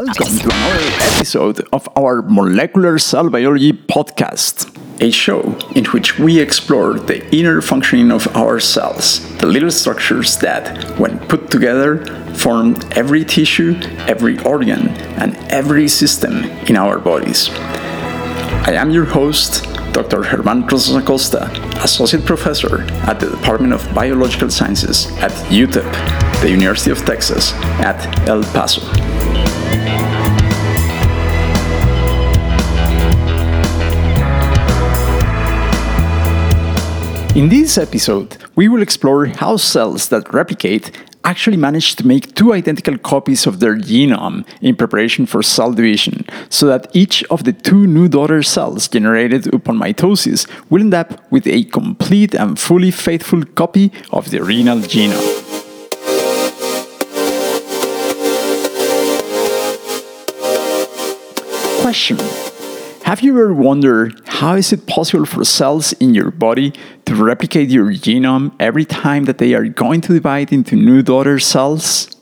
Welcome to another episode of our Molecular Cell Biology podcast, a show in which we explore the inner functioning of our cells, the little structures that, when put together, form every tissue, every organ, and every system in our bodies. I am your host, Dr. Germán Rosas Acosta, Associate Professor at the Department of Biological Sciences at UTEP, the University of Texas at El Paso. In this episode, we will explore how cells that replicate actually manage to make two identical copies of their genome in preparation for cell division, so that each of the two new daughter cells generated upon mitosis will end up with a complete and fully faithful copy of the original genome. Question have you ever wondered how is it possible for cells in your body to replicate your genome every time that they are going to divide into new daughter cells?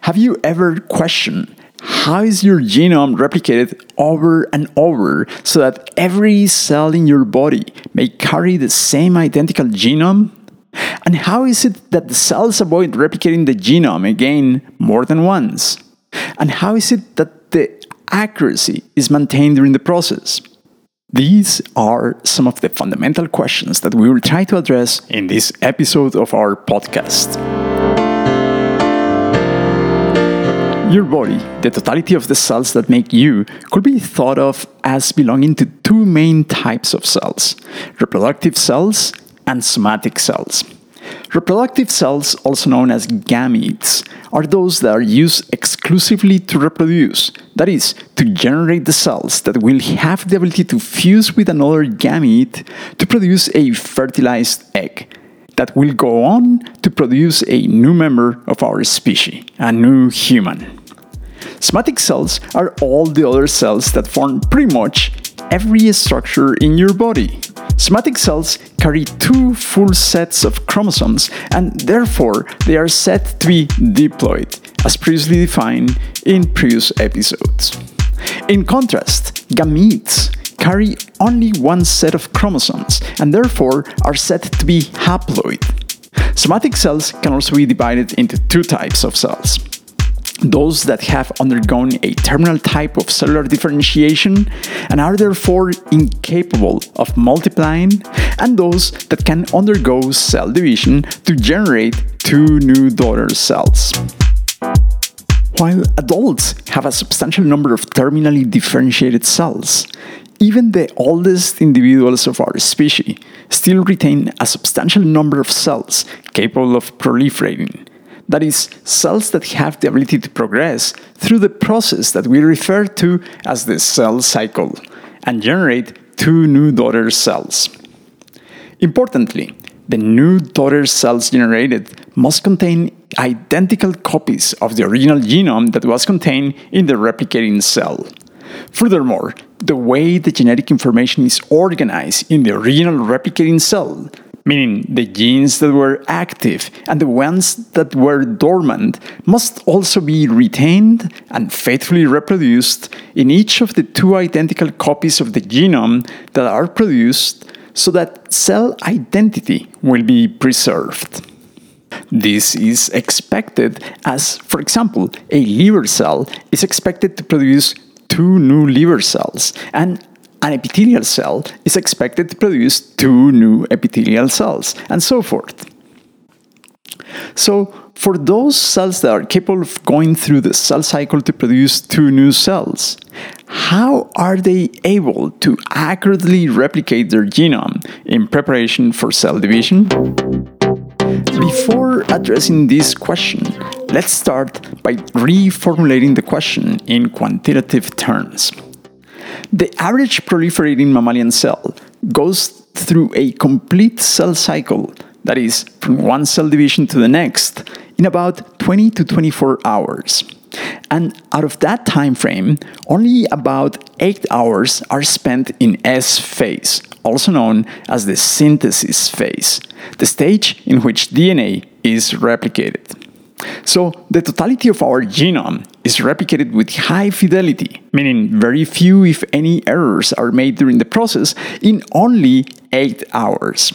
Have you ever questioned how is your genome replicated over and over so that every cell in your body may carry the same identical genome? And how is it that the cells avoid replicating the genome again more than once? And how is it that accuracy is maintained during the process? These are some of the fundamental questions that we will try to address in this episode of our podcast. Your body, the totality of the cells that make you, could be thought of as belonging to two main types of cells reproductive cells and somatic cells. Reproductive cells, also known as gametes, are those that are used exclusively to reproduce, that is, to generate the cells that will have the ability to fuse with another gamete to produce a fertilized egg that will go on to produce a new member of our species, a new human. Somatic cells are all the other cells that form pretty much every structure in your body. Somatic cells carry two full sets of chromosomes and therefore they are said to be diploid, as previously defined in previous episodes. In contrast, gametes carry only one set of chromosomes and therefore are said to be haploid. Somatic cells can also be divided into two types of cells those that have undergone a terminal type of cellular differentiation and are therefore incapable of multiplying, and those that can undergo cell division to generate two new daughter cells. While adults have a substantial number of terminally differentiated cells, even the oldest individuals of our species still retain a substantial number of cells capable of proliferating that is, cells that have the ability to progress through the process that we refer to as the cell cycle and generate two new daughter cells. Importantly, the new daughter cells generated must contain identical copies of the original genome that was contained in the replicating cell. Furthermore, the way the genetic information is organized in the original replicating cell meaning the genes that were active and the ones that were dormant, must also be retained and faithfully reproduced in each of the two identical copies of the genome that are produced so that cell identity will be preserved. This is expected as, for example, a liver cell is expected to produce two new liver cells, and an epithelial cell is expected to produce two new epithelial cells, and so forth. So, for those cells that are capable of going through the cell cycle to produce two new cells, how are they able to accurately replicate their genome in preparation for cell division? Before addressing this question, let's start by reformulating the question in quantitative terms. The average proliferating mammalian cell goes through a complete cell cycle, that is, from one cell division to the next, in about 20 to 24 hours. And out of that time frame, only about 8 hours are spent in S phase, also known as the synthesis phase, the stage in which DNA is replicated. So, the totality of our genome is replicated with high fidelity, meaning very few, if any, errors are made during the process in only 8 hours.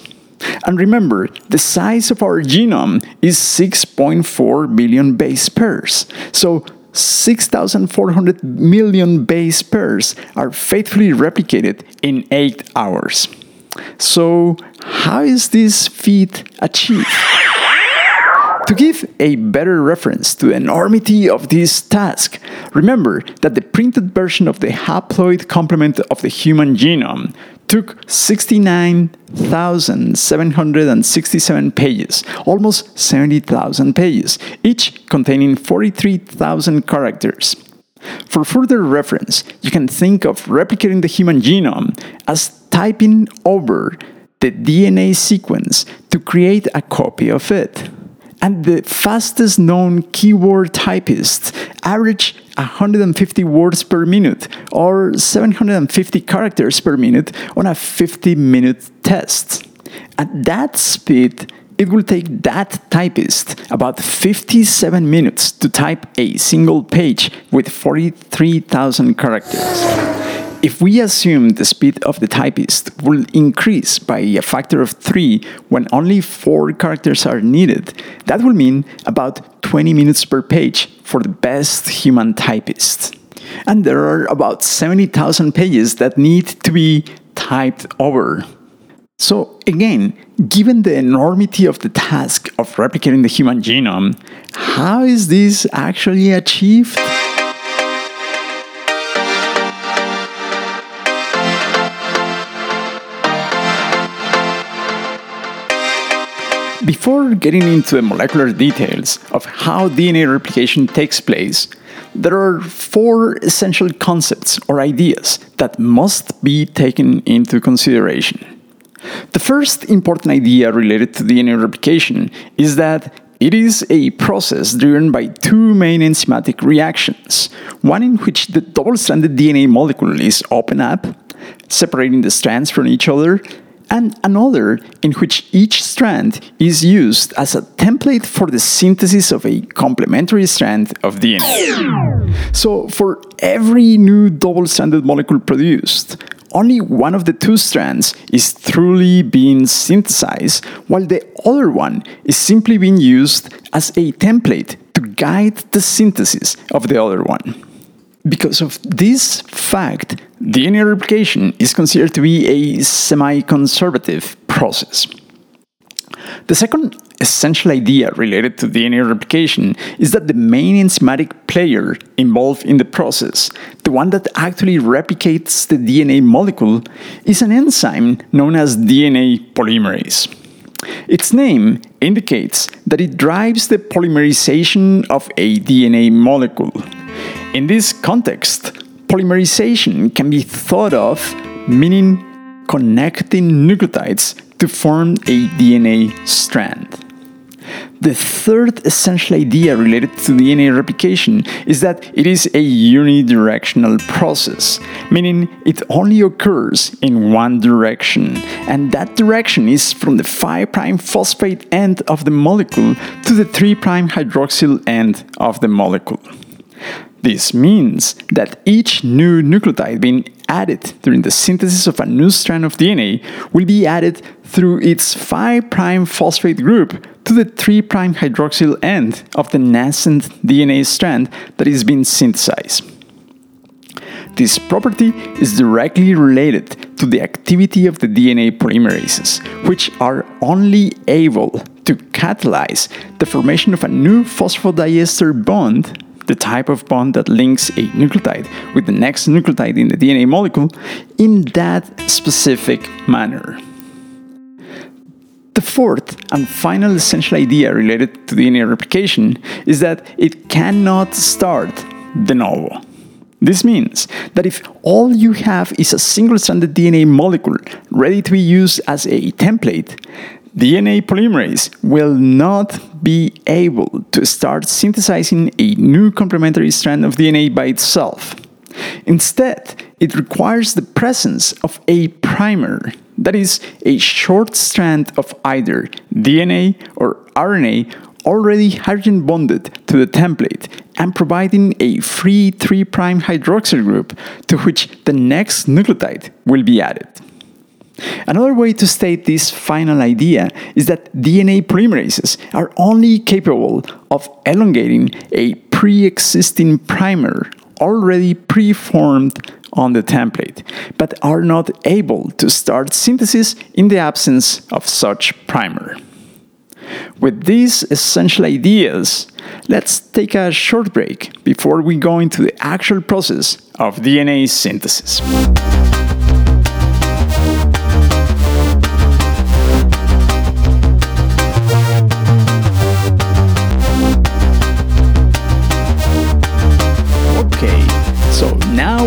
And remember, the size of our genome is 6.4 billion base pairs. So 6,400 million base pairs are faithfully replicated in 8 hours. So, how is this feat achieved? To give a better reference to the enormity of this task, remember that the printed version of the haploid complement of the human genome took 69,767 pages, almost 70,000 pages, each containing 43,000 characters. For further reference, you can think of replicating the human genome as typing over the DNA sequence to create a copy of it and the fastest known keyboard typist, average 150 words per minute or 750 characters per minute on a 50 minute test. At that speed, it will take that typist about 57 minutes to type a single page with 43,000 characters. If we assume the speed of the typist will increase by a factor of 3 when only 4 characters are needed, that will mean about 20 minutes per page for the best human typist. And there are about 70,000 pages that need to be typed over. So, again, given the enormity of the task of replicating the human genome, how is this actually achieved? Before getting into the molecular details of how DNA replication takes place, there are four essential concepts or ideas that must be taken into consideration. The first important idea related to DNA replication is that it is a process driven by two main enzymatic reactions one in which the double stranded DNA molecule is opened up, separating the strands from each other, and another in which each strand is used as a template for the synthesis of a complementary strand of DNA. So, for every new double stranded molecule produced, only one of the two strands is truly being synthesized, while the other one is simply being used as a template to guide the synthesis of the other one. Because of this fact, DNA replication is considered to be a semi conservative process. The second essential idea related to DNA replication is that the main enzymatic player involved in the process, the one that actually replicates the DNA molecule, is an enzyme known as DNA polymerase. Its name indicates that it drives the polymerization of a DNA molecule. In this context, polymerization can be thought of meaning connecting nucleotides to form a DNA strand. The third essential idea related to DNA replication is that it is a unidirectional process, meaning it only occurs in one direction, and that direction is from the 5' phosphate end of the molecule to the 3' hydroxyl end of the molecule. This means that each new nucleotide being added during the synthesis of a new strand of DNA will be added through its 5' phosphate group to the 3' hydroxyl end of the nascent DNA strand that is being synthesized. This property is directly related to the activity of the DNA polymerases, which are only able to catalyze the formation of a new phosphodiester bond the type of bond that links a nucleotide with the next nucleotide in the DNA molecule in that specific manner. The fourth and final essential idea related to DNA replication is that it cannot start de novo. This means that if all you have is a single stranded DNA molecule ready to be used as a template, DNA polymerase will not be able to start synthesizing a new complementary strand of DNA by itself. Instead, it requires the presence of a primer, that is, a short strand of either DNA or RNA already hydrogen bonded to the template and providing a free 3' hydroxyl group to which the next nucleotide will be added. Another way to state this final idea is that DNA polymerases are only capable of elongating a pre existing primer already preformed on the template, but are not able to start synthesis in the absence of such primer. With these essential ideas, let's take a short break before we go into the actual process of DNA synthesis.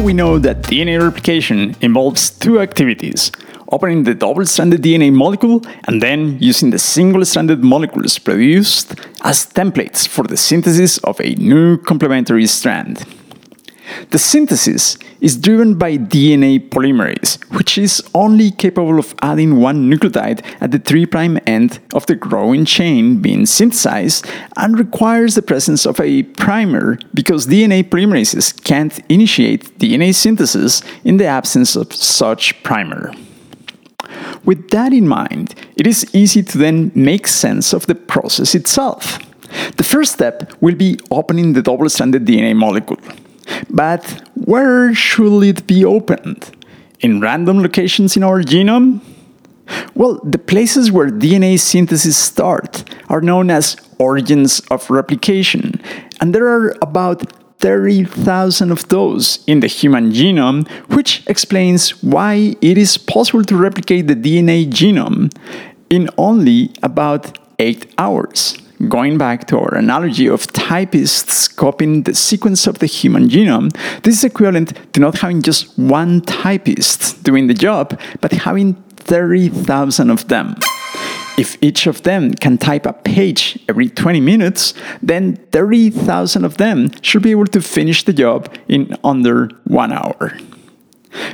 We know that DNA replication involves two activities opening the double stranded DNA molecule and then using the single stranded molecules produced as templates for the synthesis of a new complementary strand. The synthesis is driven by DNA polymerase, which is only capable of adding one nucleotide at the 3' end of the growing chain being synthesized and requires the presence of a primer because DNA polymerases can't initiate DNA synthesis in the absence of such primer. With that in mind, it is easy to then make sense of the process itself. The first step will be opening the double stranded DNA molecule. But where should it be opened? In random locations in our genome? Well, the places where DNA synthesis start are known as origins of replication, and there are about 30,000 of those in the human genome, which explains why it is possible to replicate the DNA genome in only about 8 hours. Going back to our analogy of typists copying the sequence of the human genome, this is equivalent to not having just one typist doing the job, but having 30,000 of them. If each of them can type a page every 20 minutes, then 30,000 of them should be able to finish the job in under one hour.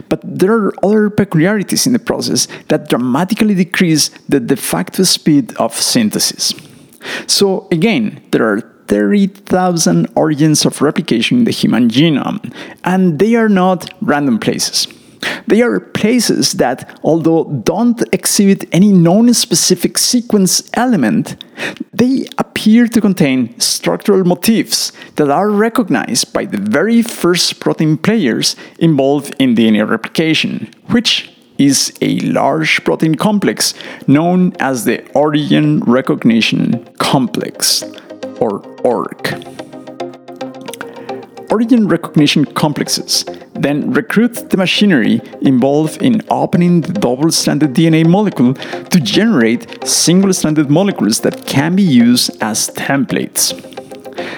But there are other peculiarities in the process that dramatically decrease the de facto speed of synthesis. So again, there are 30,000 origins of replication in the human genome, and they are not random places. They are places that, although don't exhibit any known specific sequence element, they appear to contain structural motifs that are recognized by the very first protein players involved in DNA replication, which is a large protein complex known as the Origin Recognition Complex, or ORC. Origin recognition complexes then recruit the machinery involved in opening the double stranded DNA molecule to generate single stranded molecules that can be used as templates.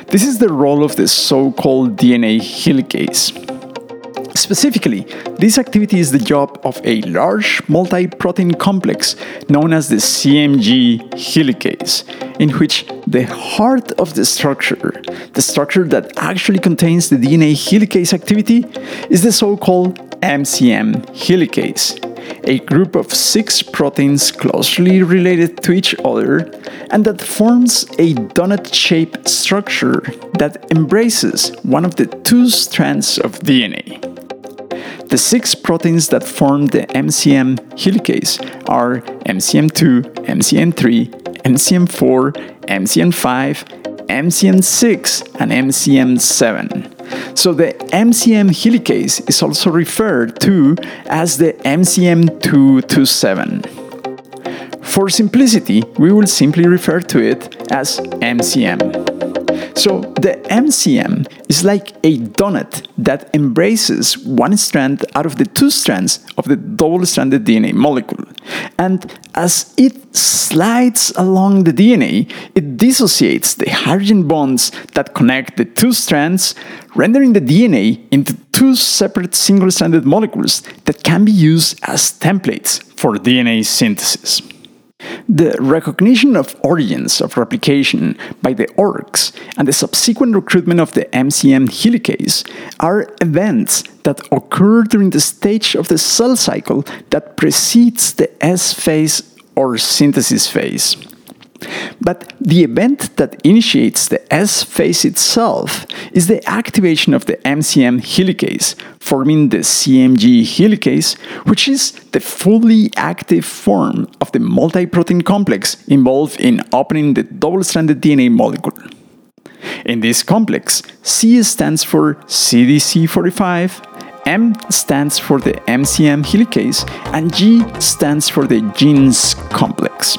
This is the role of the so called DNA helicase. Specifically, this activity is the job of a large multi-protein complex known as the CMG helicase, in which the heart of the structure, the structure that actually contains the DNA helicase activity, is the so-called MCM helicase, a group of six proteins closely related to each other and that forms a donut shaped structure that embraces one of the two strands of DNA. The six proteins that form the MCM helicase are MCM2, MCM3, MCM4, MCM5, MCM6, and MCM7. So the MCM helicase is also referred to as the MCM2-7. For simplicity, we will simply refer to it as MCM. So the MCM is like a donut that embraces one strand out of the two strands of the double stranded DNA molecule. And as it slides along the DNA, it dissociates the hydrogen bonds that connect the two strands, rendering the DNA into two separate single stranded molecules that can be used as templates for DNA synthesis. The recognition of origins of replication by the ORCs and the subsequent recruitment of the MCM helicase are events that occur during the stage of the cell cycle that precedes the S phase or synthesis phase. But the event that initiates the S phase itself is the activation of the MCM helicase, forming the CMG helicase, which is the fully active form of the multi-protein complex involved in opening the double-stranded DNA molecule. In this complex, C stands for CDC45, M stands for the MCM helicase, and G stands for the GINS complex.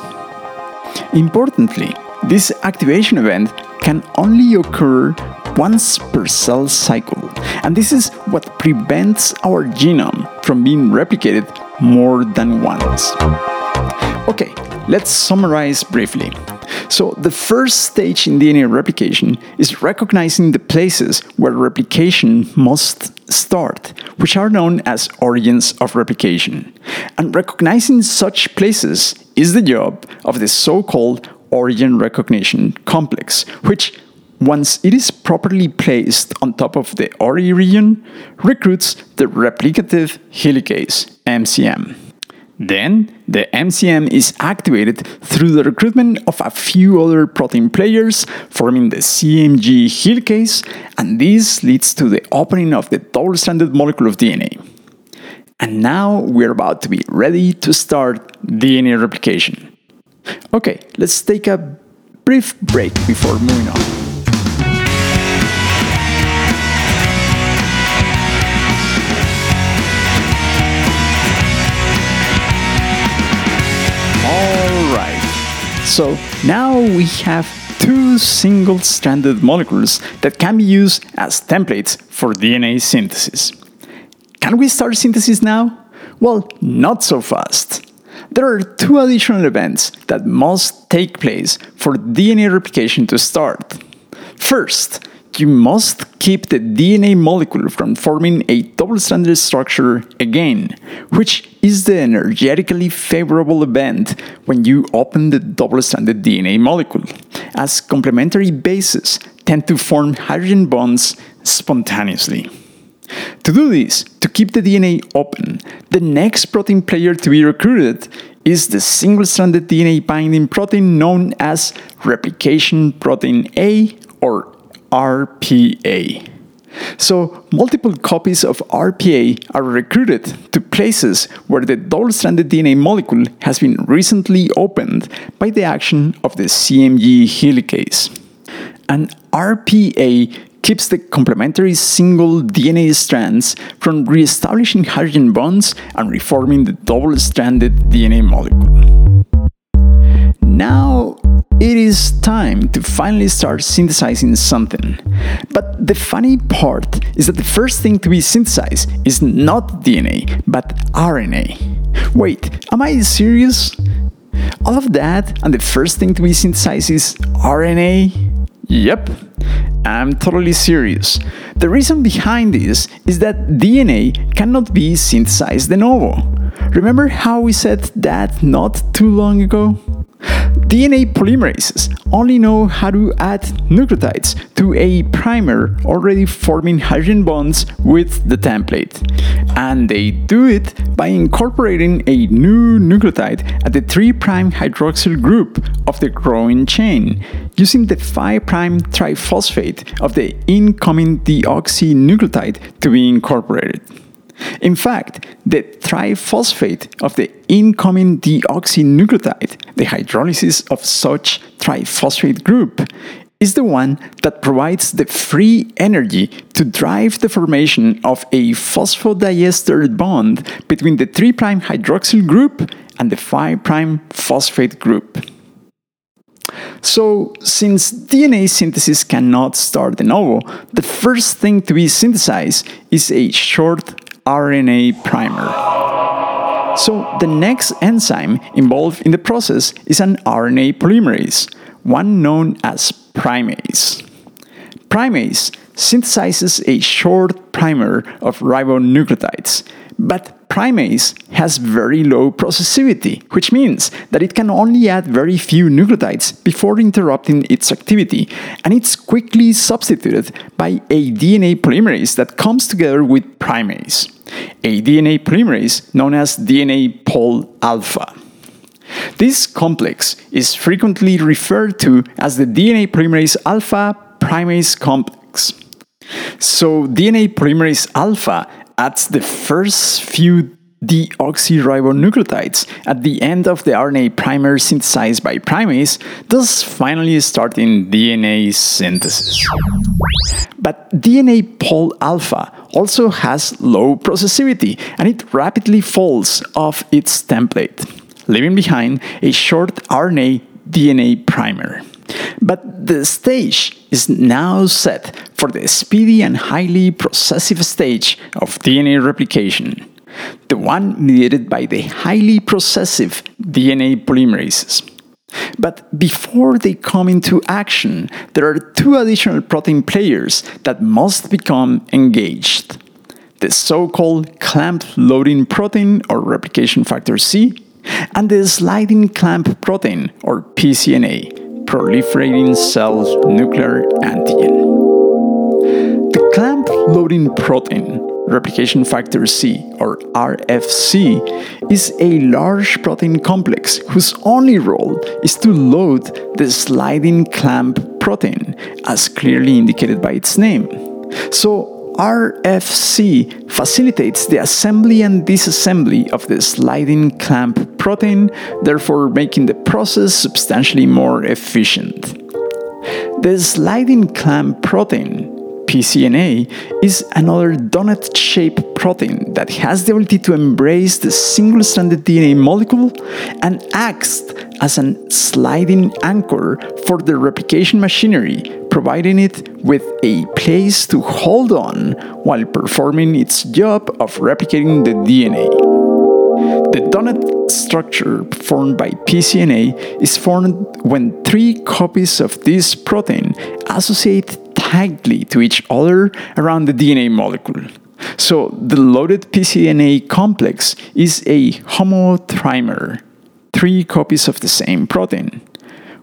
Importantly, this activation event can only occur once per cell cycle, and this is what prevents our genome from being replicated more than once. Okay, let's summarize briefly. So, the first stage in DNA replication is recognizing the places where replication must start, which are known as origins of replication. And recognizing such places is the job of the so called origin recognition complex, which once it is properly placed on top of the ORI region, recruits the replicative helicase, MCM. Then, the MCM is activated through the recruitment of a few other protein players, forming the CMG helicase, and this leads to the opening of the double stranded molecule of DNA. And now we're about to be ready to start DNA replication. Okay, let's take a brief break before moving on. So now we have two single stranded molecules that can be used as templates for DNA synthesis. Can we start synthesis now? Well, not so fast. There are two additional events that must take place for DNA replication to start. First, you must keep the DNA molecule from forming a double stranded structure again, which is the energetically favorable event when you open the double stranded DNA molecule, as complementary bases tend to form hydrogen bonds spontaneously. To do this, to keep the DNA open, the next protein player to be recruited is the single stranded DNA binding protein known as replication protein A or RPA. So, multiple copies of RPA are recruited to places where the double stranded DNA molecule has been recently opened by the action of the CMG helicase. And RPA keeps the complementary single DNA strands from re-establishing hydrogen bonds and reforming the double stranded DNA molecule. Now, it is time to finally start synthesizing something. But the funny part is that the first thing to be synthesized is not DNA, but RNA. Wait, am I serious? All of that, and the first thing to be synthesized is RNA? Yep, I'm totally serious. The reason behind this is that DNA cannot be synthesized de novo. Remember how we said that not too long ago? DNA polymerases only know how to add nucleotides to a primer already forming hydrogen bonds with the template. And they do it by incorporating a new nucleotide at the 3' hydroxyl group of the growing chain, using the 5' triphosphate of the incoming deoxynucleotide to be incorporated. In fact, the triphosphate of the incoming deoxynucleotide, the hydrolysis of such triphosphate group, is the one that provides the free energy to drive the formation of a phosphodiester bond between the 3' hydroxyl group and the 5' phosphate group. So, since DNA synthesis cannot start de novo, the first thing to be synthesized is a short RNA primer. So, the next enzyme involved in the process is an RNA polymerase, one known as primase. Primase synthesizes a short primer of ribonucleotides, but primase has very low processivity, which means that it can only add very few nucleotides before interrupting its activity, and it's quickly substituted by a DNA polymerase that comes together with primase, a DNA polymerase known as DNA pol alpha. This complex is frequently referred to as the DNA polymerase alpha primase complex. So, DNA polymerase alpha adds the first few deoxyribonucleotides at the end of the RNA primer synthesized by primase, thus finally starting DNA synthesis. But DNA pol alpha also has low processivity and it rapidly falls off its template, leaving behind a short RNA DNA primer. But the stage is now set for the speedy and highly processive stage of DNA replication, the one mediated by the highly processive DNA polymerases. But before they come into action, there are two additional protein players that must become engaged the so called clamp loading protein or replication factor C, and the sliding clamp protein or PCNA proliferating cell nuclear antigen. The clamp loading protein, replication factor C or RFC, is a large protein complex whose only role is to load the sliding clamp protein, as clearly indicated by its name. So, RFC facilitates the assembly and disassembly of the sliding clamp protein, therefore making the process substantially more efficient. The sliding clamp protein, PCNA, is another donut shaped protein that has the ability to embrace the single stranded DNA molecule and acts as a sliding anchor for the replication machinery, providing it with a place to hold on while performing its job of replicating the DNA. The donut structure formed by PCNA is formed when three copies of this protein associate tightly to each other around the DNA molecule. So the loaded PCNA complex is a homotrimer three copies of the same protein.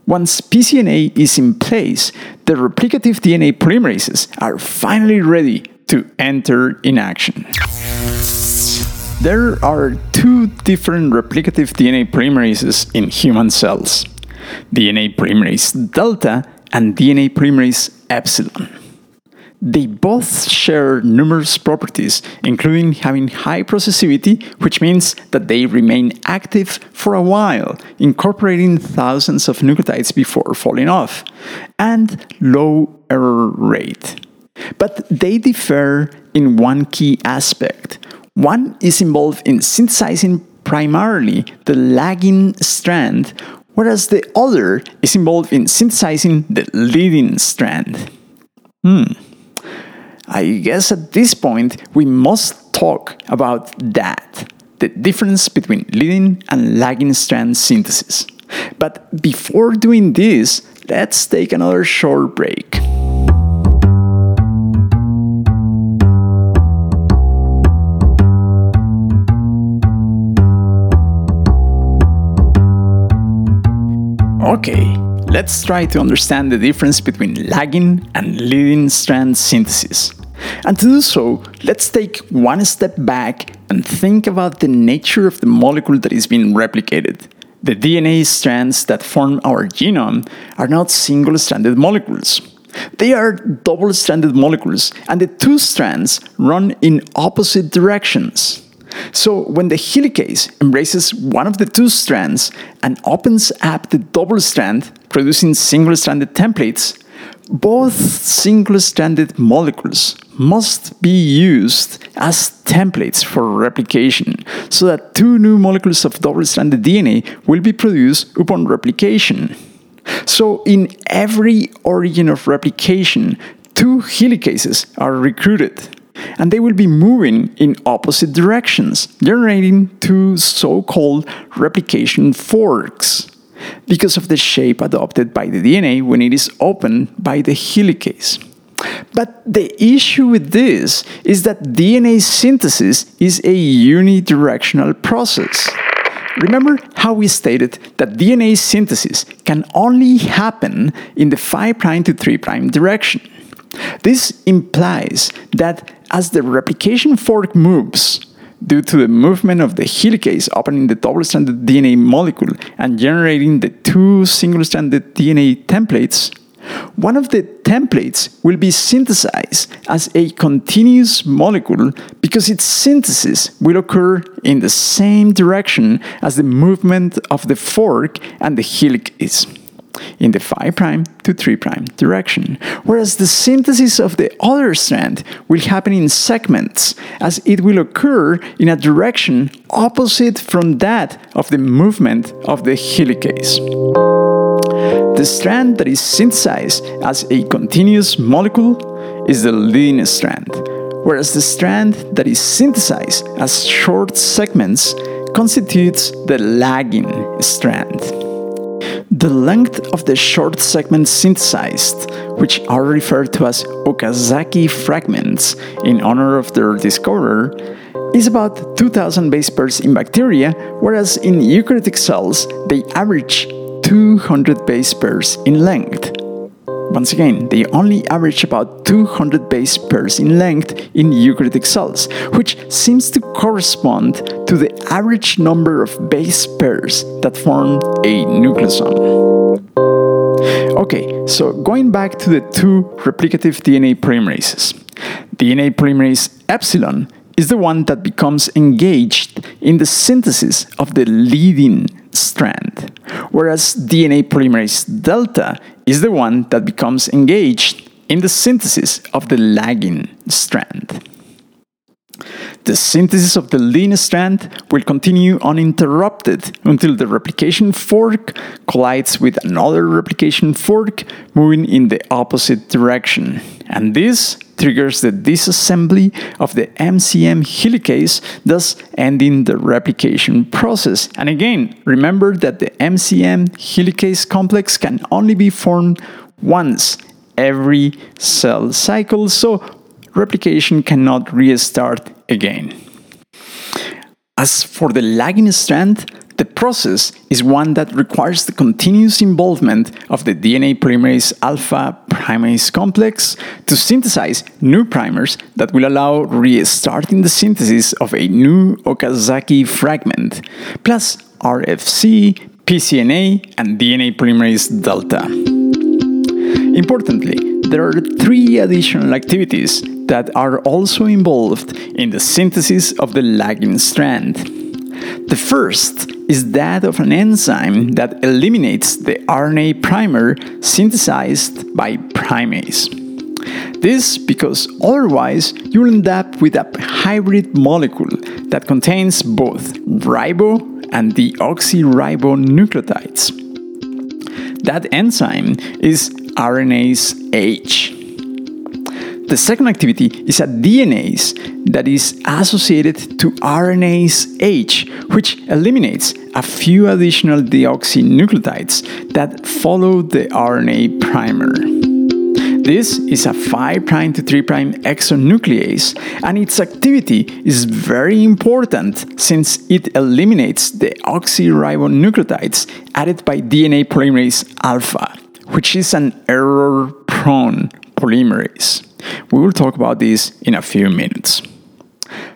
Once PCNA is in place, the replicative DNA polymerases are finally ready to enter in action. There are two different replicative DNA polymerases in human cells DNA polymerase delta and DNA polymerase epsilon. They both share numerous properties, including having high processivity, which means that they remain active for a while, incorporating thousands of nucleotides before falling off, and low error rate. But they differ in one key aspect. One is involved in synthesizing primarily the lagging strand, whereas the other is involved in synthesizing the leading strand. Hmm. I guess at this point we must talk about that the difference between leading and lagging strand synthesis. But before doing this, let's take another short break. Okay, let's try to understand the difference between lagging and leading strand synthesis. And to do so, let's take one step back and think about the nature of the molecule that is being replicated. The DNA strands that form our genome are not single stranded molecules. They are double stranded molecules, and the two strands run in opposite directions. So, when the helicase embraces one of the two strands and opens up the double strand, producing single stranded templates, both single stranded molecules must be used as templates for replication so that two new molecules of double stranded DNA will be produced upon replication. So, in every origin of replication, two helicases are recruited and they will be moving in opposite directions, generating two so called replication forks because of the shape adopted by the DNA when it is opened by the helicase. But the issue with this is that DNA synthesis is a unidirectional process. Remember how we stated that DNA synthesis can only happen in the 5' to 3' direction. This implies that as the replication fork moves, due to the movement of the helicase opening the double-stranded DNA molecule and generating the two single-stranded DNA templates, one of the templates will be synthesized as a continuous molecule because its synthesis will occur in the same direction as the movement of the fork and the helicase in the 5' to 3' direction, whereas the synthesis of the other strand will happen in segments as it will occur in a direction opposite from that of the movement of the helicase. The strand that is synthesized as a continuous molecule is the leading strand, whereas the strand that is synthesized as short segments constitutes the lagging strand. The length of the short segments synthesized, which are referred to as Okazaki fragments in honor of their discoverer, is about 2000 base pairs in bacteria, whereas in eukaryotic cells they average 200 base pairs in length. Once again, they only average about 200 base pairs in length in eukaryotic cells, which seems to correspond to the average number of base pairs that form a nucleosome. Okay, so going back to the two replicative DNA polymerases. DNA polymerase epsilon is the one that becomes engaged in the synthesis of the leading strand, whereas DNA polymerase delta is the one that becomes engaged in the synthesis of the lagging strand. The synthesis of the lean strand will continue uninterrupted until the replication fork collides with another replication fork moving in the opposite direction. And this triggers the disassembly of the MCM helicase, thus ending the replication process. And again, remember that the MCM helicase complex can only be formed once every cell cycle, so replication cannot restart again. As for the lagging strand, the process is one that requires the continuous involvement of the DNA polymerase alpha primase complex to synthesize new primers that will allow restarting the synthesis of a new Okazaki fragment, plus RFC, PCNA, and DNA polymerase delta. Importantly, there are three additional activities that are also involved in the synthesis of the lagging strand. The first is that of an enzyme that eliminates the RNA primer synthesized by primase. This because otherwise you'll end up with a hybrid molecule that contains both ribo and deoxyribonucleotides. That enzyme is RNase H. The second activity is a DNase that is associated to RNase H, which eliminates a few additional deoxynucleotides that follow the RNA primer. This is a 5' to 3' exonuclease, and its activity is very important since it eliminates the oxyribonucleotides added by DNA polymerase alpha, which is an error prone polymerase. We will talk about this in a few minutes.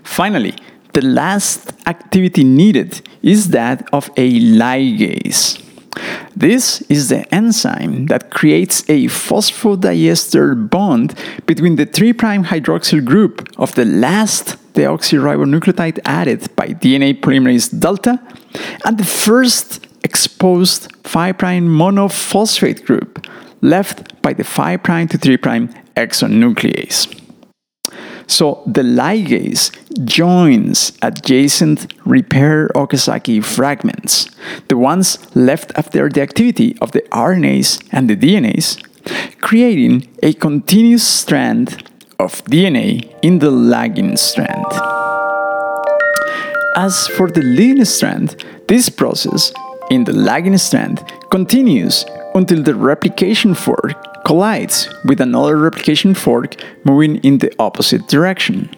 Finally, the last activity needed is that of a ligase. This is the enzyme that creates a phosphodiester bond between the 3' hydroxyl group of the last deoxyribonucleotide added by DNA polymerase delta and the first exposed 5' monophosphate group left by the 5' to 3' exonuclease. So the ligase joins adjacent repair Okazaki fragments, the ones left after the activity of the RNase and the DNase, creating a continuous strand of DNA in the lagging strand. As for the leading strand, this process in the lagging strand continues until the replication fork collides with another replication fork moving in the opposite direction.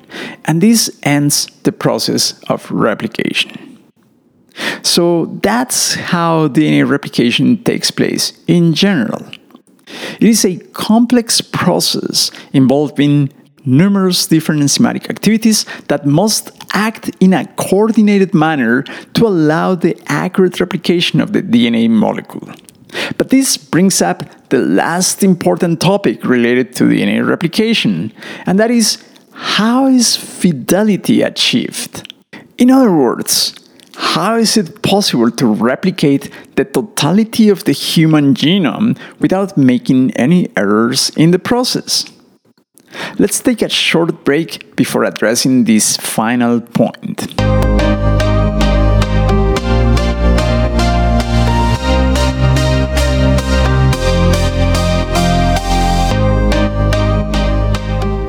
And this ends the process of replication. So that's how DNA replication takes place in general. It is a complex process involving numerous different enzymatic activities that must act in a coordinated manner to allow the accurate replication of the DNA molecule. But this brings up the last important topic related to DNA replication, and that is how is fidelity achieved? In other words, how is it possible to replicate the totality of the human genome without making any errors in the process? Let's take a short break before addressing this final point.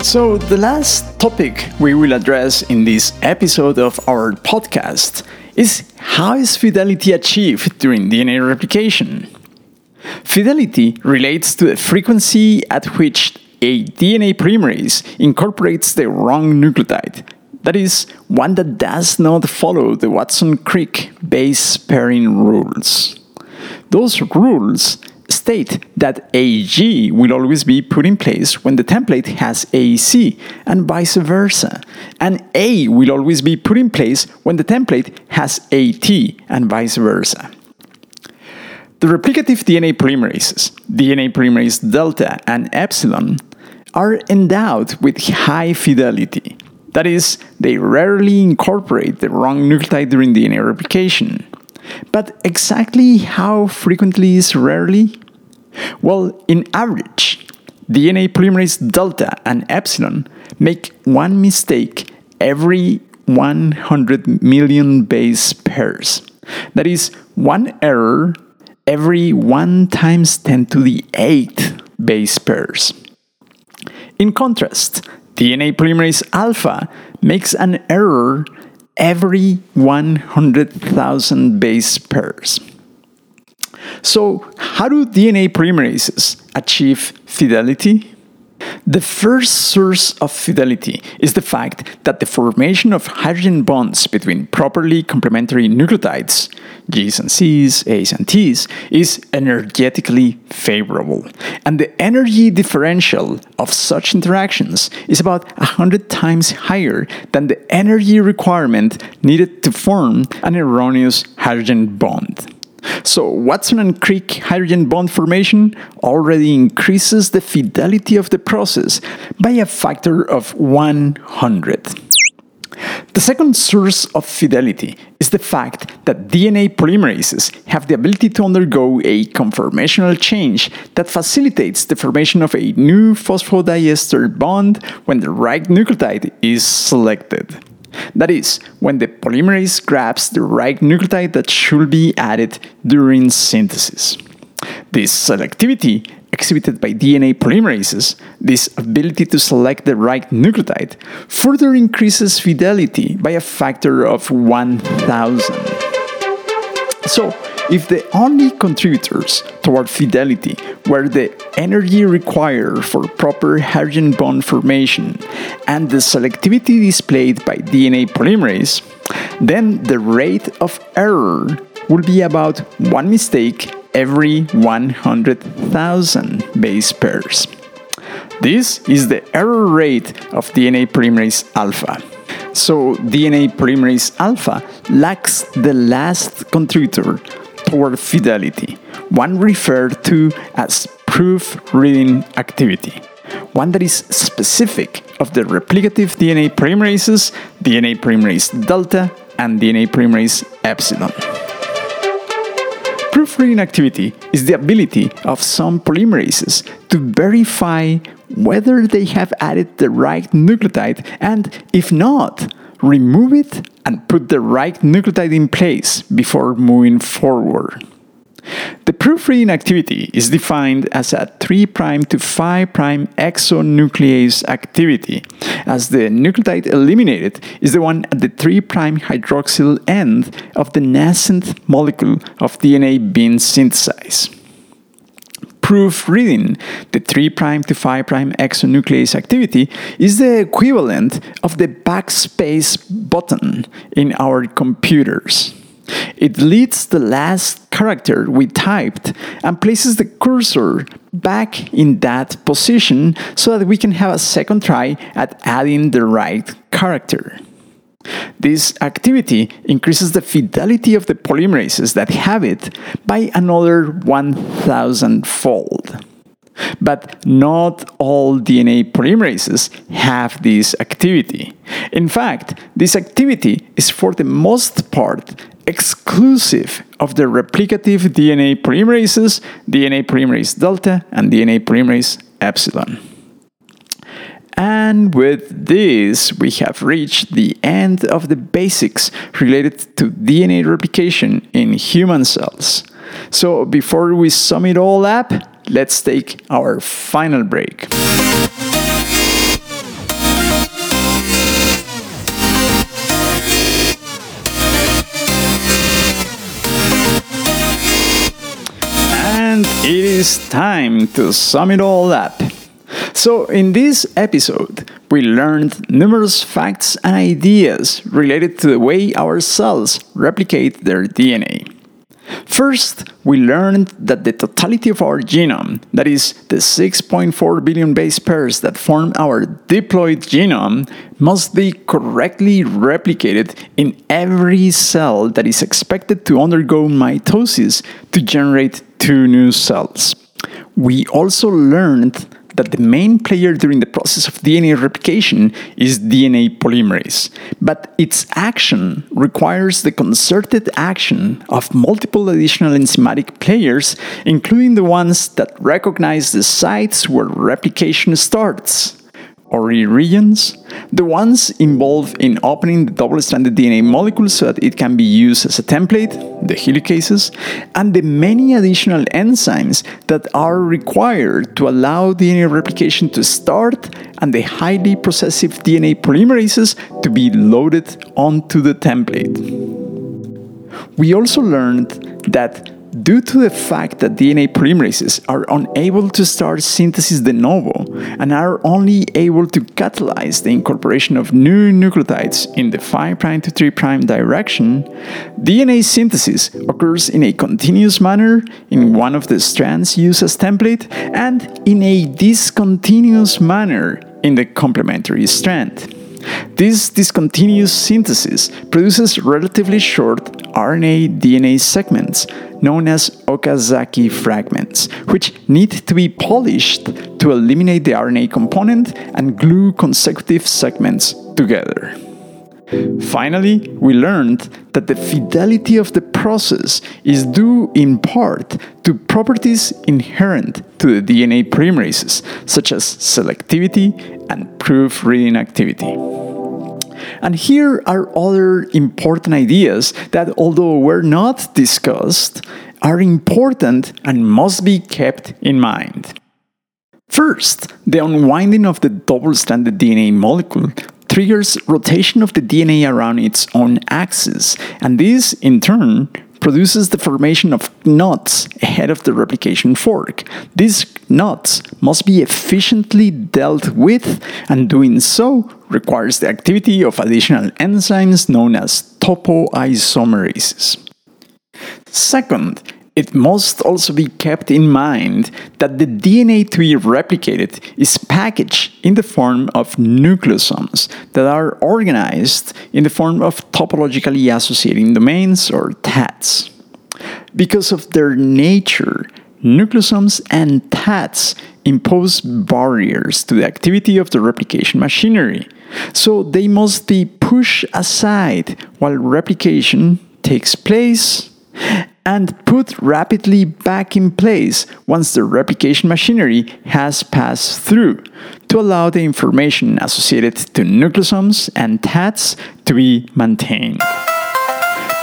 So, the last topic we will address in this episode of our podcast is how is fidelity achieved during DNA replication? Fidelity relates to the frequency at which a DNA polymerase incorporates the wrong nucleotide, that is, one that does not follow the Watson Crick base pairing rules. Those rules state that AG will always be put in place when the template has AC, and vice versa, and A will always be put in place when the template has AT, and vice versa. The replicative DNA polymerases, DNA polymerase delta and epsilon, are endowed with high fidelity. That is, they rarely incorporate the wrong nucleotide during DNA replication. But exactly how frequently is rarely? Well, in average, DNA polymerase delta and epsilon make one mistake every 100 million base pairs. That is, one error every 1 times 10 to the 8th base pairs. In contrast, DNA polymerase alpha makes an error every 100,000 base pairs. So, how do DNA polymerases achieve fidelity? The first source of fidelity is the fact that the formation of hydrogen bonds between properly complementary nucleotides, G's and C's, A's and T's, is energetically favorable. And the energy differential of such interactions is about 100 times higher than the energy requirement needed to form an erroneous hydrogen bond. So, Watson and Crick hydrogen bond formation already increases the fidelity of the process by a factor of 100. The second source of fidelity is the fact that DNA polymerases have the ability to undergo a conformational change that facilitates the formation of a new phosphodiester bond when the right nucleotide is selected. That is, when the polymerase grabs the right nucleotide that should be added during synthesis. This selectivity exhibited by DNA polymerases, this ability to select the right nucleotide, further increases fidelity by a factor of 1000. So, if the only contributors toward fidelity were the energy required for proper hydrogen bond formation and the selectivity displayed by DNA polymerase, then the rate of error would be about one mistake every 100,000 base pairs. This is the error rate of DNA polymerase alpha. So, DNA polymerase alpha lacks the last contributor toward fidelity, one referred to as proof reading activity, one that is specific of the replicative DNA polymerases, DNA polymerase delta, and DNA polymerase epsilon. Proofreading activity is the ability of some polymerases to verify whether they have added the right nucleotide and, if not, remove it and put the right nucleotide in place before moving forward. The proofreading activity is defined as a 3' to 5' exonuclease activity, as the nucleotide eliminated is the one at the 3' hydroxyl end of the nascent molecule of DNA being synthesized proofreading, the 3' to 5' exonuclease activity is the equivalent of the backspace button in our computers. It leads the last character we typed and places the cursor back in that position so that we can have a second try at adding the right character. This activity increases the fidelity of the polymerases that have it by another 1000 fold. But not all DNA polymerases have this activity. In fact, this activity is for the most part exclusive of the replicative DNA polymerases, DNA polymerase delta, and DNA polymerase epsilon. And with this, we have reached the end of the basics related to DNA replication in human cells. So before we sum it all up, let's take our final break. And it is time to sum it all up. So, in this episode, we learned numerous facts and ideas related to the way our cells replicate their DNA. First, we learned that the totality of our genome, that is, the 6.4 billion base pairs that form our diploid genome, must be correctly replicated in every cell that is expected to undergo mitosis to generate two new cells. We also learned that the main player during the process of DNA replication is DNA polymerase, but its action requires the concerted action of multiple additional enzymatic players, including the ones that recognize the sites where replication starts origins, the ones involved in opening the double-stranded DNA molecule so that it can be used as a template, the helicases, and the many additional enzymes that are required to allow DNA replication to start and the highly processive DNA polymerases to be loaded onto the template. We also learned that Due to the fact that DNA polymerases are unable to start synthesis de novo and are only able to catalyze the incorporation of new nucleotides in the 5' to 3' direction, DNA synthesis occurs in a continuous manner in one of the strands used as template and in a discontinuous manner in the complementary strand. This discontinuous synthesis produces relatively short RNA DNA segments known as Okazaki fragments, which need to be polished to eliminate the RNA component and glue consecutive segments together. Finally, we learned that the fidelity of the process is due in part to properties inherent to the DNA polymerases, such as selectivity and proofreading activity. And here are other important ideas that, although were not discussed, are important and must be kept in mind. First, the unwinding of the double stranded DNA molecule triggers rotation of the DNA around its own axis, and this, in turn, produces the formation of knots ahead of the replication fork. These knots must be efficiently dealt with, and doing so requires the activity of additional enzymes known as topoisomerases. Second, it must also be kept in mind that the DNA to be replicated is packaged in the form of nucleosomes that are organized in the form of topologically associating domains or TADs. Because of their nature, nucleosomes and TADs impose barriers to the activity of the replication machinery, so they must be pushed aside while replication takes place and put rapidly back in place once the replication machinery has passed through to allow the information associated to nucleosomes and TADs to be maintained.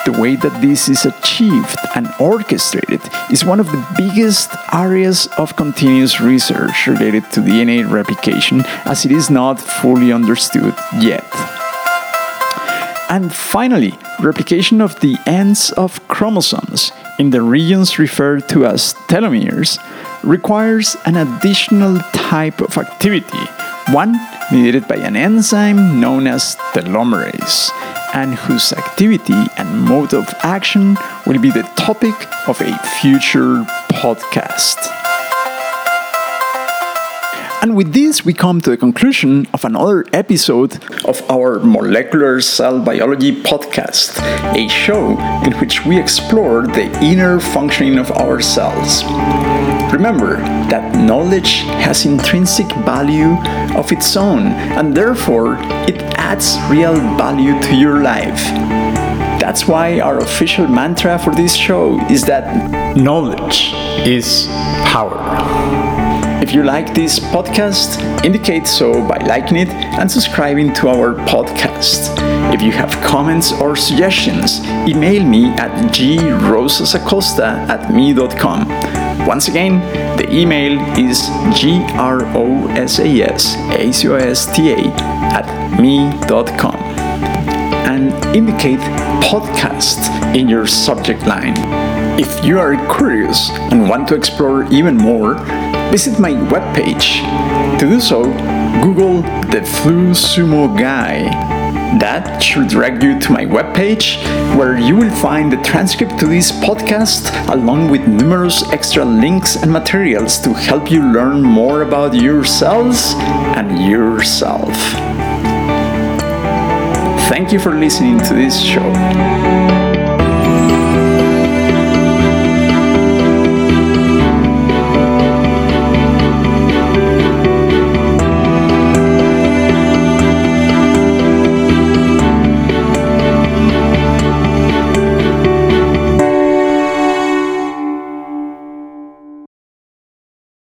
The way that this is achieved and orchestrated is one of the biggest areas of continuous research related to DNA replication as it is not fully understood yet. And finally, replication of the ends of chromosomes in the regions referred to as telomeres requires an additional type of activity, one mediated by an enzyme known as telomerase, and whose activity and mode of action will be the topic of a future podcast. And with this, we come to the conclusion of another episode of our Molecular Cell Biology podcast, a show in which we explore the inner functioning of our cells. Remember that knowledge has intrinsic value of its own, and therefore it adds real value to your life. That's why our official mantra for this show is that knowledge is power. If you like this podcast, indicate so by liking it and subscribing to our podcast. If you have comments or suggestions, email me at grosasacosta at me.com. Once again, the email is grosasacosta at me.com and indicate podcast in your subject line. If you are curious and want to explore even more, visit my webpage. To do so, Google the Flu Sumo Guy. That should direct you to my webpage where you will find the transcript to this podcast along with numerous extra links and materials to help you learn more about yourselves and yourself. Thank you for listening to this show.